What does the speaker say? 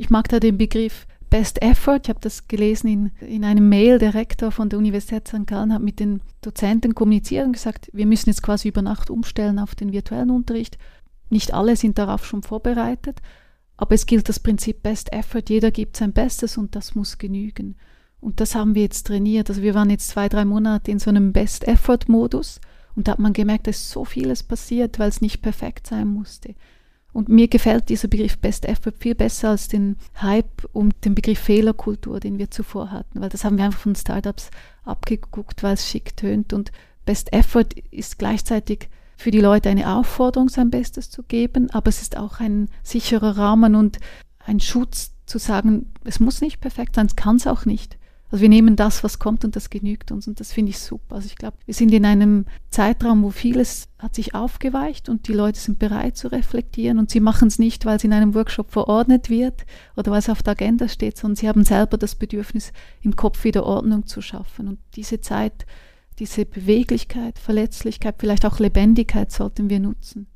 ich mag da den Begriff Best Effort. Ich habe das gelesen in, in einem Mail. Der Rektor von der Universität St. Gallen hat mit den Dozenten kommuniziert und gesagt, wir müssen jetzt quasi über Nacht umstellen auf den virtuellen Unterricht. Nicht alle sind darauf schon vorbereitet, aber es gilt das Prinzip Best Effort. Jeder gibt sein Bestes und das muss genügen. Und das haben wir jetzt trainiert. Also wir waren jetzt zwei, drei Monate in so einem Best Effort Modus und da hat man gemerkt, dass so vieles passiert, weil es nicht perfekt sein musste. Und mir gefällt dieser Begriff Best Effort viel besser als den Hype um den Begriff Fehlerkultur, den wir zuvor hatten, weil das haben wir einfach von Startups abgeguckt, weil es schick tönt. Und Best Effort ist gleichzeitig für die Leute eine Aufforderung, sein Bestes zu geben, aber es ist auch ein sicherer Rahmen und ein Schutz zu sagen, es muss nicht perfekt sein, es kann es auch nicht. Also wir nehmen das, was kommt und das genügt uns und das finde ich super. Also ich glaube, wir sind in einem Zeitraum, wo vieles hat sich aufgeweicht und die Leute sind bereit zu reflektieren und sie machen es nicht, weil es in einem Workshop verordnet wird oder weil es auf der Agenda steht, sondern sie haben selber das Bedürfnis, im Kopf wieder Ordnung zu schaffen. Und diese Zeit, diese Beweglichkeit, Verletzlichkeit, vielleicht auch Lebendigkeit sollten wir nutzen.